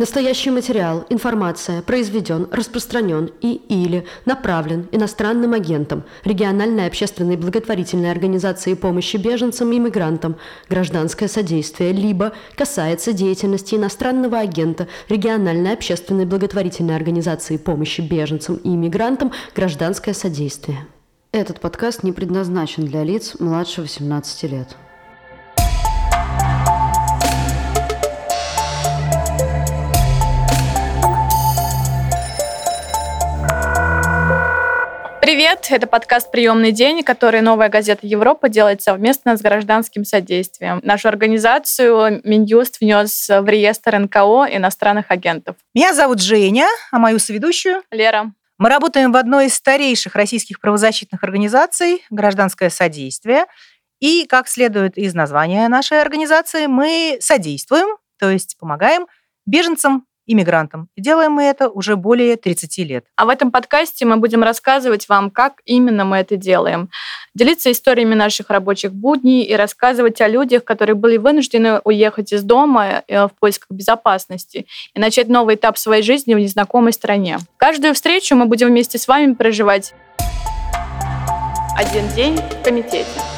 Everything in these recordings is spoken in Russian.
Настоящий материал, информация произведен, распространен и или направлен иностранным агентом региональной общественной благотворительной организации помощи беженцам и мигрантам, гражданское содействие, либо касается деятельности иностранного агента региональной общественной благотворительной организации помощи беженцам и мигрантам, гражданское содействие. Этот подкаст не предназначен для лиц младше 18 лет. Привет! Это подкаст «Приемный день», который «Новая газета Европа» делает совместно с гражданским содействием. Нашу организацию Минюст внес в реестр НКО иностранных агентов. Меня зовут Женя, а мою соведущую – Лера. Мы работаем в одной из старейших российских правозащитных организаций «Гражданское содействие». И, как следует из названия нашей организации, мы содействуем, то есть помогаем беженцам иммигрантам. И делаем мы это уже более 30 лет. А в этом подкасте мы будем рассказывать вам, как именно мы это делаем. Делиться историями наших рабочих будней и рассказывать о людях, которые были вынуждены уехать из дома э, в поисках безопасности и начать новый этап своей жизни в незнакомой стране. Каждую встречу мы будем вместе с вами проживать один день в комитете.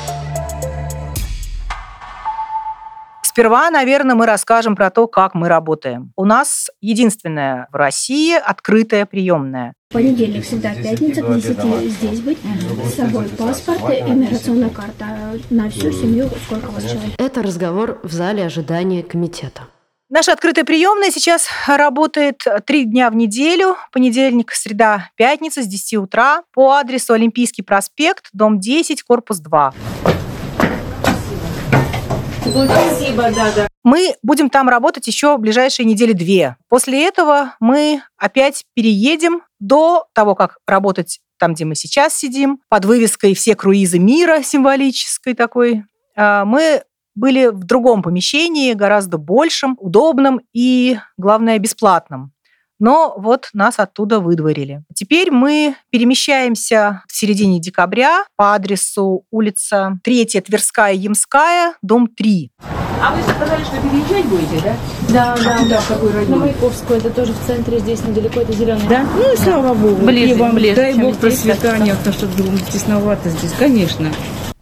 Сперва, наверное, мы расскажем про то, как мы работаем. У нас единственная в России открытая приемная. Понедельник, всегда пятница, к 10 здесь быть, с собой паспорт, иммиграционная карта на всю семью, сколько у вас человек. Это разговор в зале ожидания комитета. Наша открытая приемная сейчас работает три дня в неделю. Понедельник, среда, пятница с 10 утра по адресу Олимпийский проспект, дом 10, корпус 2. Спасибо, да, да. Мы будем там работать еще ближайшие недели две. После этого мы опять переедем до того, как работать там, где мы сейчас сидим, под вывеской «Все круизы мира» символической такой. А, мы были в другом помещении, гораздо большем, удобном и, главное, бесплатном но вот нас оттуда выдворили. Теперь мы перемещаемся в середине декабря по адресу улица 3 Тверская, Ямская, дом 3. А вы сказали, что переезжать будете, да? Да, да. Куда, в какой район? На Маяковскую, это тоже в центре, здесь недалеко, это зеленый. Да? Ну и слава богу. Ближе, и вам ближе, дай бог здесь, процветания, потому что думаю, тесновато здесь, конечно.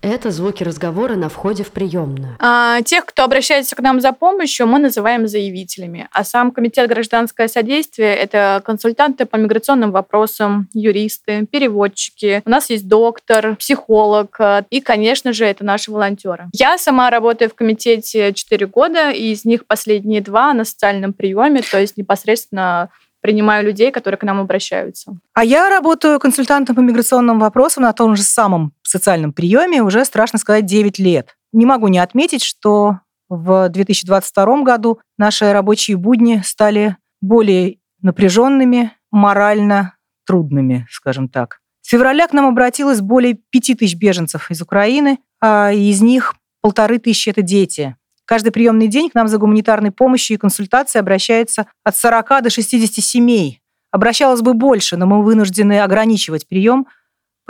Это звуки разговора на входе в приемную. А, тех, кто обращается к нам за помощью, мы называем заявителями. А сам комитет гражданское содействие – это консультанты по миграционным вопросам, юристы, переводчики. У нас есть доктор, психолог и, конечно же, это наши волонтеры. Я сама работаю в комитете 4 года, и из них последние два на социальном приеме, то есть непосредственно принимаю людей, которые к нам обращаются. А я работаю консультантом по миграционным вопросам на том же самом социальном приеме уже, страшно сказать, 9 лет. Не могу не отметить, что в 2022 году наши рабочие будни стали более напряженными, морально трудными, скажем так. С февраля к нам обратилось более 5 тысяч беженцев из Украины, а из них полторы тысячи – это дети. Каждый приемный день к нам за гуманитарной помощью и консультацией обращается от 40 до 60 семей. Обращалось бы больше, но мы вынуждены ограничивать прием,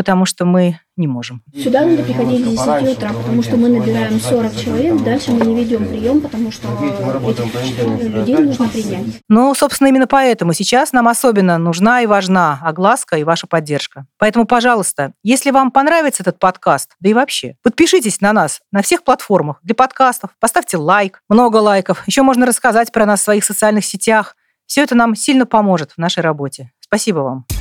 потому что мы не можем. Сюда надо приходить с 10 утра, потому что мы набираем 40 человек, дальше мы не ведем прием, потому что этих людей нужно принять. Ну, собственно, именно поэтому сейчас нам особенно нужна и важна огласка и ваша поддержка. Поэтому, пожалуйста, если вам понравится этот подкаст, да и вообще, подпишитесь на нас на всех платформах для подкастов, поставьте лайк, много лайков, еще можно рассказать про нас в своих социальных сетях. Все это нам сильно поможет в нашей работе. Спасибо вам.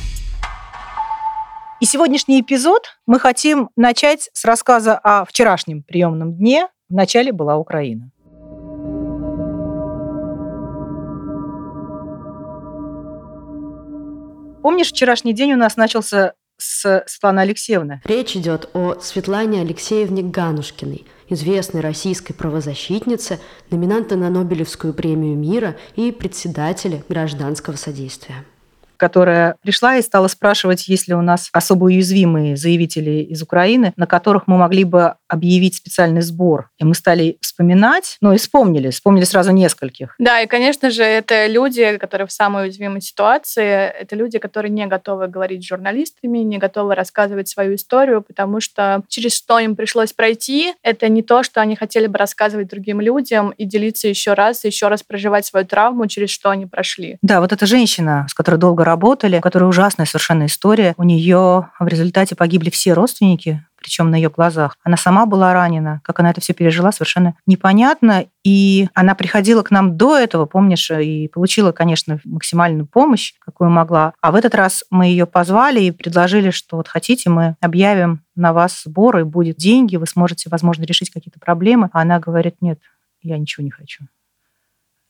И сегодняшний эпизод мы хотим начать с рассказа о вчерашнем приемном дне. В начале была Украина. Помнишь, вчерашний день у нас начался с Светланы Алексеевны? Речь идет о Светлане Алексеевне Ганушкиной, известной российской правозащитнице, номинанта на Нобелевскую премию мира и председателе гражданского содействия. Которая пришла и стала спрашивать, есть ли у нас особо уязвимые заявители из Украины, на которых мы могли бы объявить специальный сбор. И мы стали вспоминать, ну и вспомнили, вспомнили сразу нескольких. Да, и, конечно же, это люди, которые в самой уязвимой ситуации, это люди, которые не готовы говорить с журналистами, не готовы рассказывать свою историю, потому что через что им пришлось пройти, это не то, что они хотели бы рассказывать другим людям и делиться еще раз, еще раз проживать свою травму, через что они прошли. Да, вот эта женщина, с которой долго работали, у которой ужасная совершенно история, у нее в результате погибли все родственники, причем на ее глазах. Она сама была ранена. Как она это все пережила, совершенно непонятно. И она приходила к нам до этого, помнишь, и получила, конечно, максимальную помощь, какую могла. А в этот раз мы ее позвали и предложили, что вот хотите, мы объявим на вас сборы, будет деньги, вы сможете, возможно, решить какие-то проблемы. А она говорит, нет, я ничего не хочу.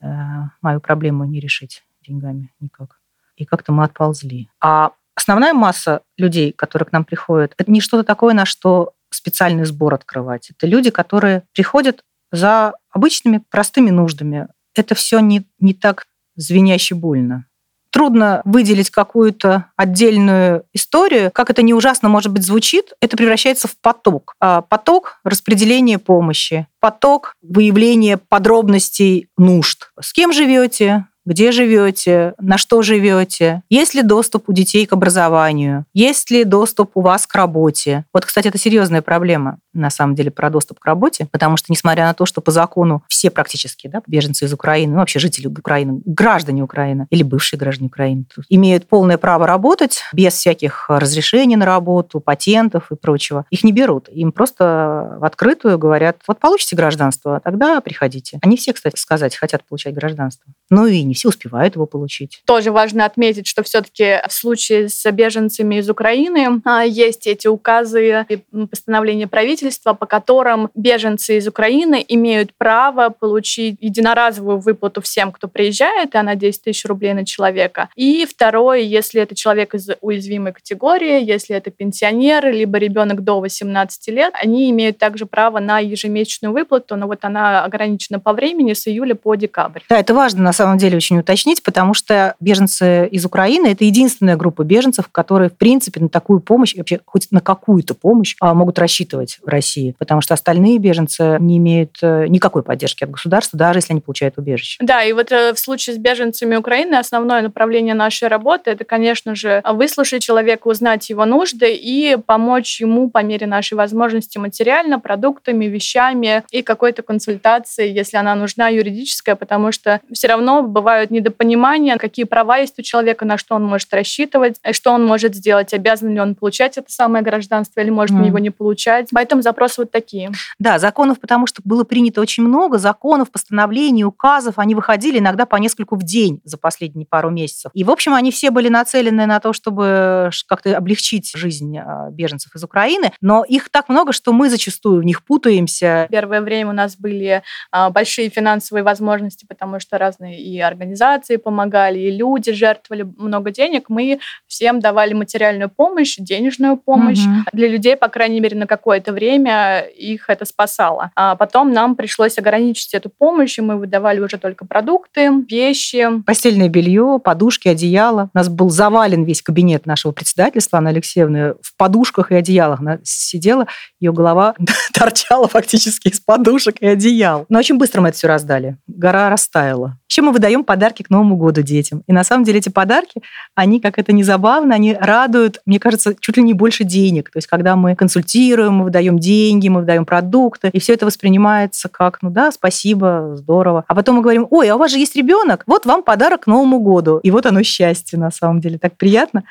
Э, мою проблему не решить деньгами никак. И как-то мы отползли. А основная масса людей, которые к нам приходят, это не что-то такое, на что специальный сбор открывать. Это люди, которые приходят за обычными простыми нуждами. Это все не, не так звеняще больно. Трудно выделить какую-то отдельную историю. Как это не ужасно, может быть, звучит, это превращается в поток. А поток распределения помощи, поток выявления подробностей нужд. С кем живете, где живете, на что живете, есть ли доступ у детей к образованию, есть ли доступ у вас к работе. Вот, кстати, это серьезная проблема на самом деле про доступ к работе, потому что, несмотря на то, что по закону все практически да, беженцы из Украины, ну, вообще жители Украины, граждане Украины или бывшие граждане Украины, имеют полное право работать без всяких разрешений на работу, патентов и прочего. Их не берут. Им просто в открытую говорят, вот получите гражданство, тогда приходите. Они все, кстати сказать, хотят получать гражданство. Ну и не все успевают его получить. Тоже важно отметить, что все-таки в случае с беженцами из Украины а, есть эти указы и постановления правительства, правительства, по которым беженцы из Украины имеют право получить единоразовую выплату всем, кто приезжает, и она 10 тысяч рублей на человека. И второе, если это человек из уязвимой категории, если это пенсионер, либо ребенок до 18 лет, они имеют также право на ежемесячную выплату, но вот она ограничена по времени с июля по декабрь. Да, это важно на самом деле очень уточнить, потому что беженцы из Украины – это единственная группа беженцев, которые, в принципе, на такую помощь, вообще хоть на какую-то помощь а, могут рассчитывать в России, потому что остальные беженцы не имеют э, никакой поддержки от государства, даже если они получают убежище. Да, и вот э, в случае с беженцами Украины основное направление нашей работы – это, конечно же, выслушать человека, узнать его нужды и помочь ему по мере нашей возможности материально, продуктами, вещами и какой-то консультацией, если она нужна, юридическая, потому что все равно бывают недопонимания, какие права есть у человека, на что он может рассчитывать, что он может сделать, обязан ли он получать это самое гражданство или может mm. его не получать. Поэтому этом запросы вот такие. Да, законов, потому что было принято очень много законов, постановлений, указов. Они выходили иногда по нескольку в день за последние пару месяцев. И, в общем, они все были нацелены на то, чтобы как-то облегчить жизнь а, беженцев из Украины. Но их так много, что мы зачастую в них путаемся. Первое время у нас были а, большие финансовые возможности, потому что разные и организации помогали, и люди жертвовали много денег. Мы всем давали материальную помощь, денежную помощь. Угу. Для людей, по крайней мере, на какое-то время их это спасало. А потом нам пришлось ограничить эту помощь, и мы выдавали уже только продукты, вещи. Постельное белье, подушки, одеяло. У нас был завален весь кабинет нашего председательства, Анна Алексеевна, в подушках и одеялах. Она сидела, ее голова торчала фактически из подушек и одеял. Но очень быстро мы это все раздали. Гора растаяла. Еще мы выдаем подарки к Новому году детям. И на самом деле эти подарки, они, как это не забавно, они радуют, мне кажется, чуть ли не больше денег. То есть когда мы консультируем, мы выдаем деньги, мы выдаем продукты, и все это воспринимается как, ну да, спасибо, здорово. А потом мы говорим, ой, а у вас же есть ребенок, вот вам подарок к Новому году. И вот оно счастье, на самом деле, так приятно.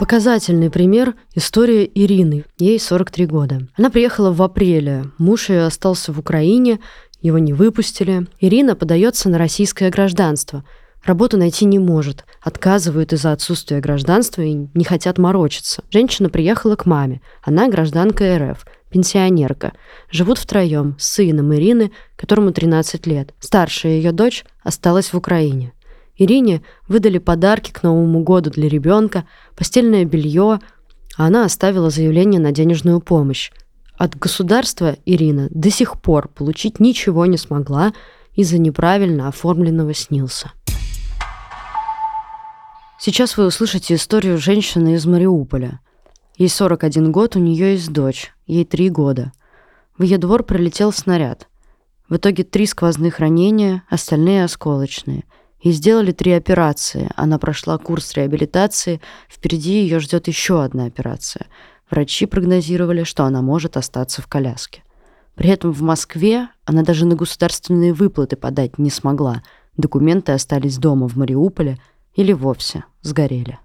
Показательный пример – история Ирины. Ей 43 года. Она приехала в апреле. Муж ее остался в Украине, его не выпустили. Ирина подается на российское гражданство. Работу найти не может. Отказывают из-за отсутствия гражданства и не хотят морочиться. Женщина приехала к маме. Она гражданка РФ, пенсионерка. Живут втроем с сыном Ирины, которому 13 лет. Старшая ее дочь осталась в Украине. Ирине выдали подарки к Новому году для ребенка, постельное белье, а она оставила заявление на денежную помощь. От государства Ирина до сих пор получить ничего не смогла из-за неправильно оформленного снился. Сейчас вы услышите историю женщины из Мариуполя. Ей 41 год, у нее есть дочь, ей 3 года. В ее двор прилетел снаряд. В итоге три сквозных ранения, остальные осколочные. Ей сделали три операции. Она прошла курс реабилитации. Впереди ее ждет еще одна операция. Врачи прогнозировали, что она может остаться в коляске. При этом в Москве она даже на государственные выплаты подать не смогла. Документы остались дома в Мариуполе или вовсе сгорели.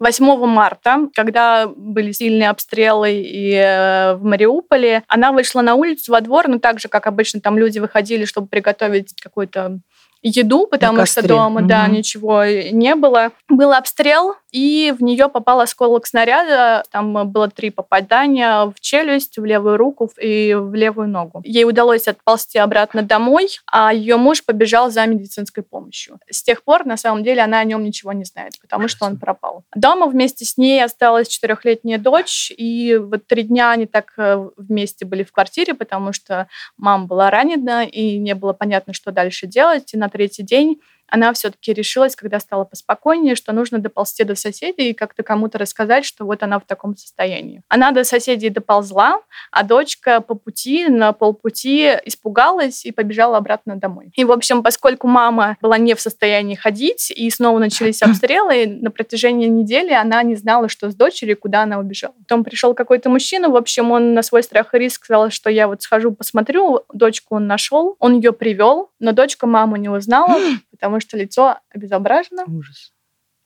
8 марта, когда были сильные обстрелы и э, в Мариуполе, она вышла на улицу во двор, ну так же, как обычно там люди выходили, чтобы приготовить какой-то еду, потому что дома, угу. да, ничего не было. Был обстрел, и в нее попал осколок снаряда. Там было три попадания в челюсть, в левую руку и в левую ногу. Ей удалось отползти обратно домой, а ее муж побежал за медицинской помощью. С тех пор, на самом деле, она о нем ничего не знает, потому что он пропал. Дома вместе с ней осталась четырехлетняя дочь, и вот три дня они так э, вместе были в квартире, потому что мама была ранена, и не было понятно, что дальше делать. И на третий день она все-таки решилась, когда стало поспокойнее, что нужно доползти до соседей и как-то кому-то рассказать, что вот она в таком состоянии. Она до соседей доползла, а дочка по пути, на полпути испугалась и побежала обратно домой. И, в общем, поскольку мама была не в состоянии ходить, и снова начались обстрелы, на протяжении недели она не знала, что с дочерью, куда она убежала. Потом пришел какой-то мужчина, в общем, он на свой страх и риск сказал, что я вот схожу, посмотрю, дочку он нашел, он ее привел, но дочка маму не узнала, потому что лицо обезображено. Ужас.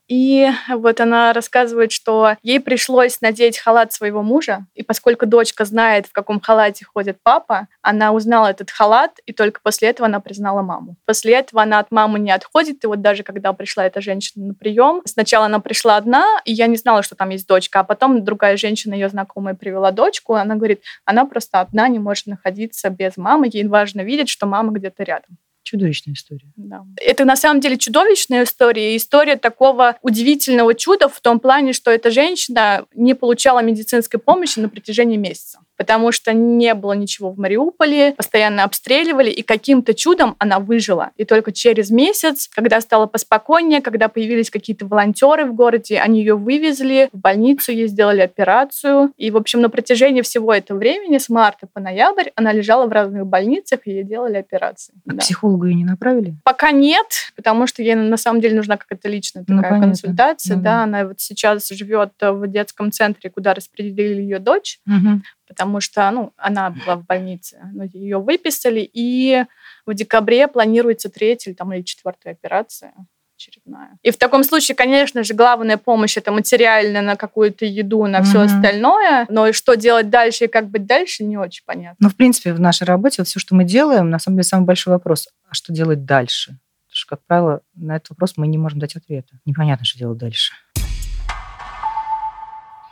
И вот она рассказывает, что ей пришлось надеть халат своего мужа, и поскольку дочка знает, в каком халате ходит папа, она узнала этот халат, и только после этого она признала маму. После этого она от мамы не отходит, и вот даже когда пришла эта женщина на прием, сначала она пришла одна, и я не знала, что там есть дочка, а потом другая женщина, ее знакомая, привела дочку, она говорит, она просто одна не может находиться без мамы, ей важно видеть, что мама где-то рядом. Чудовищная история. Да. Это на самом деле чудовищная история. История такого удивительного чуда в том плане, что эта женщина не получала медицинской помощи на протяжении месяца потому что не было ничего в Мариуполе, постоянно обстреливали, и каким-то чудом она выжила. И только через месяц, когда стало поспокойнее, когда появились какие-то волонтеры в городе, они ее вывезли в больницу, ей сделали операцию. И, в общем, на протяжении всего этого времени, с марта по ноябрь, она лежала в разных больницах, и ей делали операции. А да. психологу ее не направили? Пока нет, потому что ей на самом деле нужна какая-то личная ну, такая ну, консультация. Ну, да, да, она вот сейчас живет в детском центре, куда распределили ее дочь. Угу потому что ну, она была в больнице. Ну, ее выписали, и в декабре планируется третья там, или четвертая операция очередная. И в таком случае, конечно же, главная помощь это материальная на какую-то еду, на mm-hmm. все остальное. Но что делать дальше и как быть дальше, не очень понятно. Ну, в принципе, в нашей работе вот все, что мы делаем, на самом деле самый большой вопрос: а что делать дальше? Потому что, как правило, на этот вопрос мы не можем дать ответа. Непонятно, что делать дальше.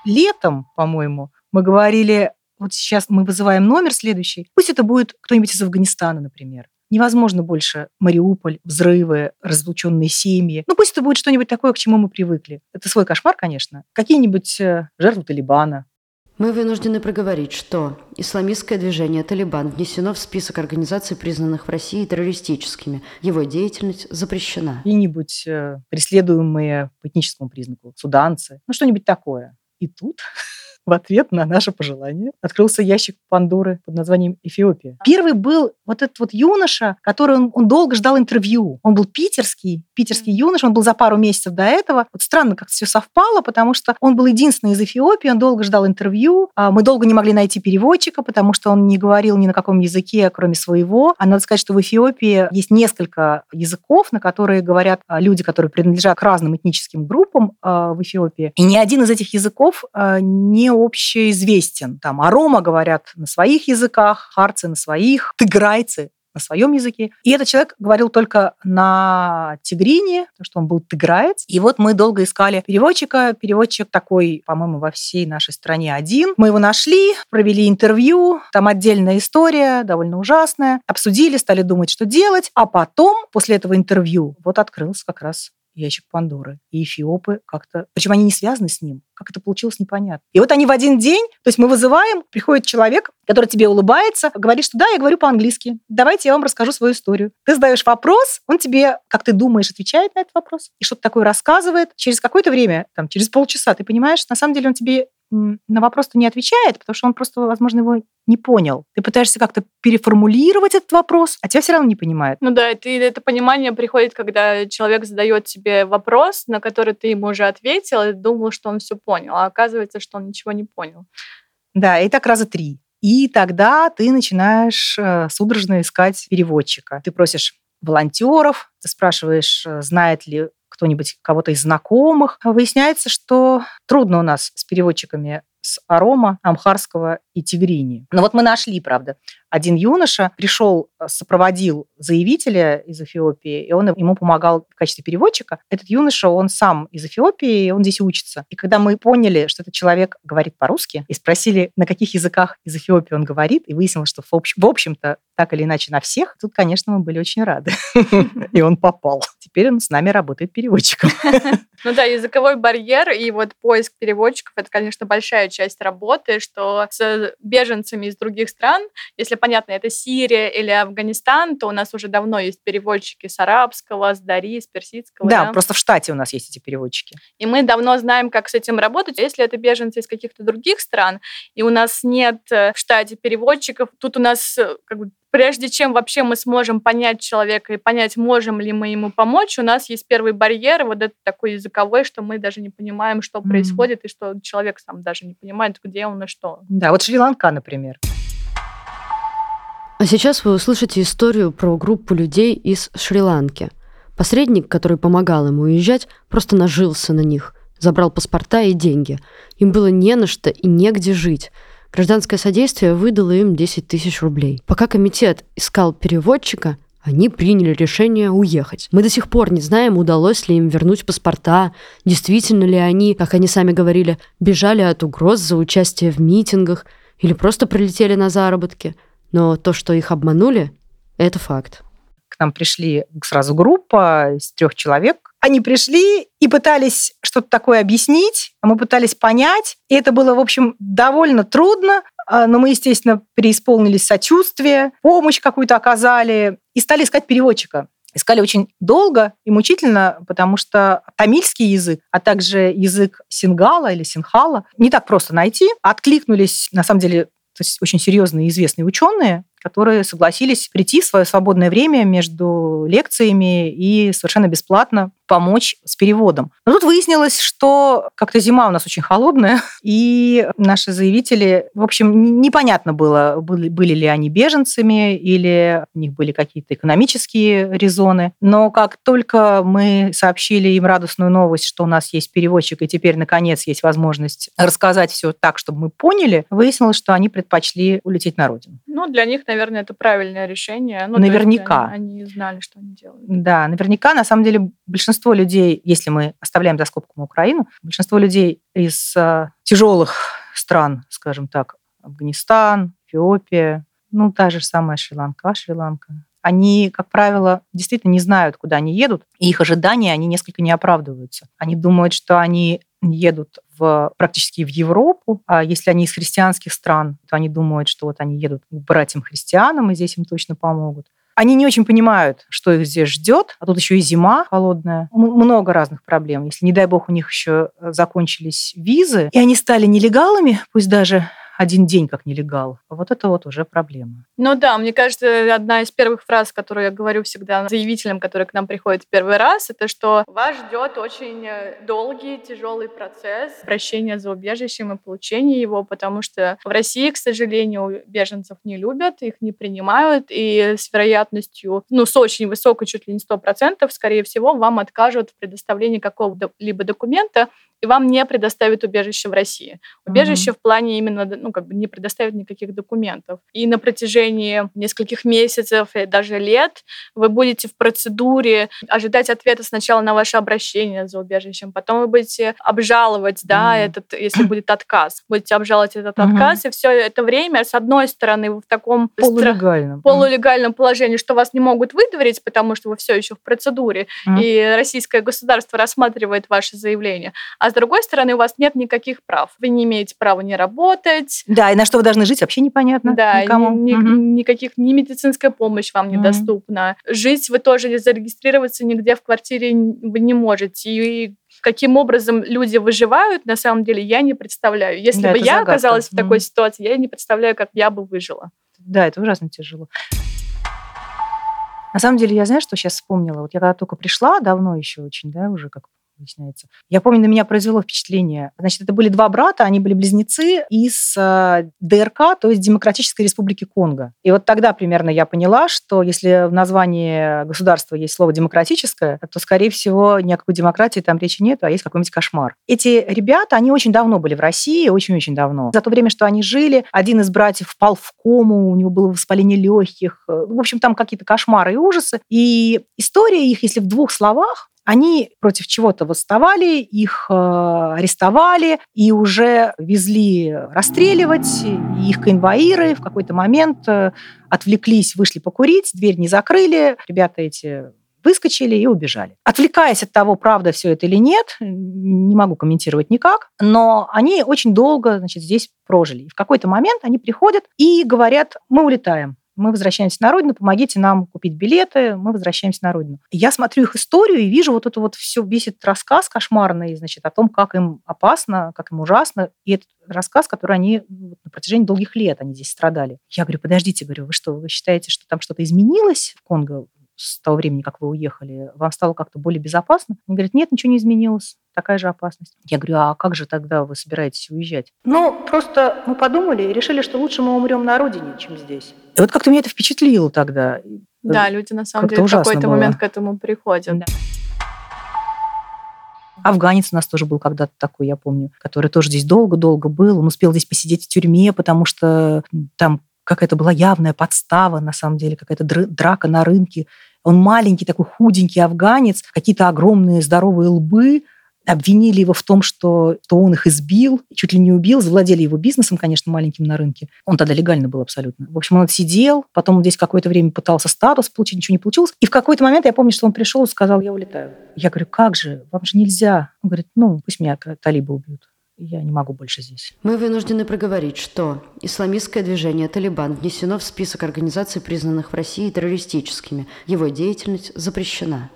Летом, по-моему, мы говорили вот сейчас мы вызываем номер следующий, пусть это будет кто-нибудь из Афганистана, например. Невозможно больше Мариуполь, взрывы, разлученные семьи. Ну, пусть это будет что-нибудь такое, к чему мы привыкли. Это свой кошмар, конечно. Какие-нибудь э, жертвы Талибана. Мы вынуждены проговорить, что исламистское движение «Талибан» внесено в список организаций, признанных в России террористическими. Его деятельность запрещена. Какие-нибудь э, преследуемые по этническому признаку суданцы. Ну, что-нибудь такое. И тут в ответ на наше пожелание открылся ящик Пандоры под названием Эфиопия. Первый был вот этот вот юноша, который он, он долго ждал интервью. Он был питерский, питерский юноша, он был за пару месяцев до этого. Вот странно, как все совпало, потому что он был единственный из Эфиопии, он долго ждал интервью. А мы долго не могли найти переводчика, потому что он не говорил ни на каком языке, кроме своего. А надо сказать, что в Эфиопии есть несколько языков, на которые говорят а, люди, которые принадлежат к разным этническим группам а, в Эфиопии. И ни один из этих языков не общеизвестен. Там арома говорят на своих языках, харцы на своих, тыграйцы на своем языке. И этот человек говорил только на тигрине, потому что он был тыграец. И вот мы долго искали переводчика. Переводчик такой, по-моему, во всей нашей стране один. Мы его нашли, провели интервью. Там отдельная история, довольно ужасная. Обсудили, стали думать, что делать. А потом, после этого интервью, вот открылся как раз ящик Пандоры. И эфиопы как-то... Причем они не связаны с ним. Как это получилось, непонятно. И вот они в один день, то есть мы вызываем, приходит человек, который тебе улыбается, говорит, что да, я говорю по-английски. Давайте я вам расскажу свою историю. Ты задаешь вопрос, он тебе, как ты думаешь, отвечает на этот вопрос и что-то такое рассказывает. Через какое-то время, там, через полчаса, ты понимаешь, на самом деле он тебе на вопрос-то не отвечает, потому что он просто, возможно, его не понял. Ты пытаешься как-то переформулировать этот вопрос, а тебя все равно не понимают. Ну да, и это понимание приходит, когда человек задает тебе вопрос, на который ты ему уже ответил, и думал, что он все понял, а оказывается, что он ничего не понял. Да, и так раза три. И тогда ты начинаешь э, судорожно искать переводчика. Ты просишь волонтеров, ты спрашиваешь, э, знает ли кто-нибудь кого-то из знакомых. Выясняется, что трудно у нас с переводчиками с арома, амхарского и тигрини. Но вот мы нашли, правда, один юноша пришел, э, сопроводил заявителя из Эфиопии, и он ему помогал в качестве переводчика. Этот юноша, он сам из Эфиопии, и он здесь учится. И когда мы поняли, что этот человек говорит по-русски, и спросили, на каких языках из Эфиопии он говорит, и выяснилось, что в общем-то так или иначе на всех, тут, конечно, мы были очень рады. И он попал. Теперь он с нами работает переводчиком. Ну да, языковой барьер и вот поиск переводчиков, это, конечно, большая часть работы, что с беженцами из других стран, если понятно, это Сирия или Афганистан, то у нас уже давно есть переводчики с арабского, с дари, с персидского. Да, да, просто в штате у нас есть эти переводчики. И мы давно знаем, как с этим работать. Если это беженцы из каких-то других стран, и у нас нет э, в штате переводчиков, тут у нас э, как бы прежде чем вообще мы сможем понять человека и понять, можем ли мы ему помочь, у нас есть первый барьер, вот этот такой языковой, что мы даже не понимаем, что mm-hmm. происходит, и что человек сам даже не понимает, где он и что. Да, вот Шри-Ланка, например. А сейчас вы услышите историю про группу людей из Шри-Ланки. Посредник, который помогал им уезжать, просто нажился на них, забрал паспорта и деньги. Им было не на что и негде жить. Гражданское содействие выдало им 10 тысяч рублей. Пока комитет искал переводчика, они приняли решение уехать. Мы до сих пор не знаем, удалось ли им вернуть паспорта, действительно ли они, как они сами говорили, бежали от угроз за участие в митингах или просто прилетели на заработки – но то, что их обманули, это факт. Нам пришли сразу группа из трех человек. Они пришли и пытались что-то такое объяснить, а мы пытались понять. И это было, в общем, довольно трудно, а, но мы, естественно, преисполнились сочувствия, помощь какую-то оказали и стали искать переводчика. Искали очень долго и мучительно, потому что тамильский язык, а также язык сингала или синхала не так просто найти. Откликнулись, на самом деле, то есть очень серьезные известные ученые, которые согласились прийти в свое свободное время между лекциями и совершенно бесплатно помочь с переводом. Но тут выяснилось, что как-то зима у нас очень холодная, и наши заявители, в общем, непонятно было, были, ли они беженцами или у них были какие-то экономические резоны. Но как только мы сообщили им радостную новость, что у нас есть переводчик, и теперь, наконец, есть возможность рассказать все так, чтобы мы поняли, выяснилось, что они предпочли улететь на родину. Ну, для них, наверное, это правильное решение. Ну, наверняка. Они, они знали, что они делают. Да, наверняка. На самом деле, большинство людей, если мы оставляем за скобком Украину, большинство людей из э, тяжелых стран, скажем так, Афганистан, Эфиопия, ну, та же самая Шри-Ланка, Шри-Ланка, они, как правило, действительно не знают, куда они едут, и их ожидания, они несколько не оправдываются. Они думают, что они едут в, практически в Европу, а если они из христианских стран, то они думают, что вот они едут к братьям-христианам, и здесь им точно помогут. Они не очень понимают, что их здесь ждет, а тут еще и зима холодная. Много разных проблем. Если, не дай бог, у них еще э, закончились визы, и они стали нелегалами, пусть даже один день как нелегал. Вот это вот уже проблема. Ну да, мне кажется, одна из первых фраз, которую я говорю всегда заявителям, которые к нам приходят в первый раз, это что вас ждет очень э, долгий, тяжелый процесс прощения за убежищем и получения его, потому что в России, к сожалению, беженцев не любят, их не принимают, и с вероятностью, ну, с очень высокой, чуть ли не 100%, скорее всего, вам откажут в предоставлении какого-либо документа, и вам не предоставят убежище в России. Убежище mm-hmm. в плане именно ну, как бы не предоставит никаких документов. И на протяжении нескольких месяцев и даже лет вы будете в процедуре ожидать ответа сначала на ваше обращение за убежищем, потом вы будете обжаловать, да, Мгм. этот, если будет отказ, будете обжаловать этот Мгм. отказ, и все это время, с одной стороны, вы в таком стра- Полулегально. полулегальном положении, что вас не могут выдворить, потому что вы все еще в процедуре, Мгм. и российское государство рассматривает ваше заявление. А с другой стороны, у вас нет никаких прав. Вы не имеете права не работать, Да, и на что вы должны жить, вообще непонятно да, никому. ни- ни- Мгм. никаких, ни медицинская помощь вам недоступна. Жить вы тоже не зарегистрироваться нигде в квартире вы не можете. И каким образом люди выживают, на самом деле, я не представляю. Если Да, бы я загадка. оказалась в такой Мгм. ситуации, я не представляю, как я бы выжила. Да, это ужасно тяжело. На самом деле, я знаю, что сейчас вспомнила. Вот я когда только пришла, давно еще очень, да, уже как выясняется. Я помню, на меня произвело впечатление. Значит, это были два брата, они были близнецы из э, ДРК, то есть Демократической Республики Конго. И вот тогда примерно я поняла, что если в названии государства есть слово «демократическое», то, скорее всего, ни о какой демократии там речи нет, а есть какой-нибудь кошмар. Эти ребята, они очень давно были в России, очень-очень давно. За то время, что они жили, один из братьев впал в кому, у него было воспаление легких. В общем, там какие-то кошмары и ужасы. И история их, если в двух словах, они против чего-то восставали, их э, арестовали и уже везли расстреливать. И их конвоиры в какой-то момент э, отвлеклись, вышли покурить, дверь не закрыли. Ребята эти выскочили и убежали. Отвлекаясь от того, правда все это или нет, не могу комментировать никак, но они очень долго значит, здесь прожили. И в какой-то момент они приходят и говорят, мы улетаем мы возвращаемся на родину, помогите нам купить билеты, мы возвращаемся на родину. Я смотрю их историю и вижу вот это вот все, этот рассказ кошмарный, значит, о том, как им опасно, как им ужасно, и этот рассказ, который они ну, на протяжении долгих лет они здесь страдали. Я говорю, подождите, говорю, вы что, вы считаете, что там что-то изменилось в Конго с того времени, как вы уехали, вам стало как-то более безопасно? Они говорят, нет, ничего не изменилось, такая же опасность. Я говорю, а как же тогда вы собираетесь уезжать? Ну, просто мы подумали и решили, что лучше мы умрем на родине, чем здесь. И вот как-то меня это впечатлило тогда. Да, люди на самом Как-то деле в какой-то было. момент к этому приходят. Да. Афганец у нас тоже был когда-то такой, я помню, который тоже здесь долго-долго был. Он успел здесь посидеть в тюрьме, потому что там какая-то была явная подстава, на самом деле, какая-то др- драка на рынке. Он маленький, такой худенький афганец, какие-то огромные здоровые лбы, обвинили его в том, что, что он их избил, чуть ли не убил, завладели его бизнесом, конечно, маленьким на рынке. Он тогда легально был абсолютно. В общем, он сидел, потом он здесь какое-то время пытался статус получить, ничего не получилось. И в какой-то момент я помню, что он пришел и сказал, я улетаю. Я говорю, как же, вам же нельзя. Он говорит, ну, пусть меня талибы убьют. Я не могу больше здесь. Мы вынуждены проговорить, что исламистское движение «Талибан» внесено в список организаций, признанных в России террористическими. Его деятельность запрещена.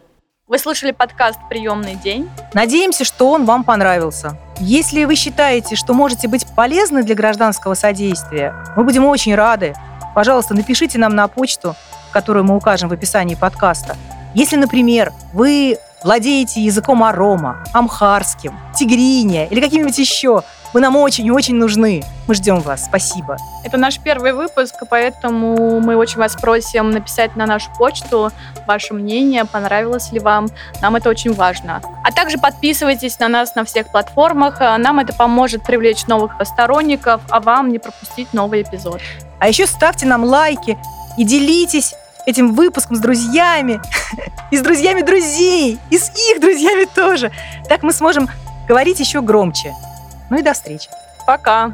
Вы слушали подкаст «Приемный день». Надеемся, что он вам понравился. Если вы считаете, что можете быть полезны для гражданского содействия, мы будем очень рады. Пожалуйста, напишите нам на почту, которую мы укажем в описании подкаста. Если, например, вы владеете языком арома, амхарским, тигриня или каким-нибудь еще, вы нам очень и очень нужны. Мы ждем вас. Спасибо. Это наш первый выпуск, поэтому мы очень вас просим написать на нашу почту ваше мнение, понравилось ли вам. Нам это очень важно. А также подписывайтесь на нас на всех платформах. Нам это поможет привлечь новых сторонников, а вам не пропустить новый эпизод. А еще ставьте нам лайки и делитесь этим выпуском с друзьями, и с друзьями друзей, и с их друзьями тоже. Так мы сможем говорить еще громче. Ну и до встречи. Пока!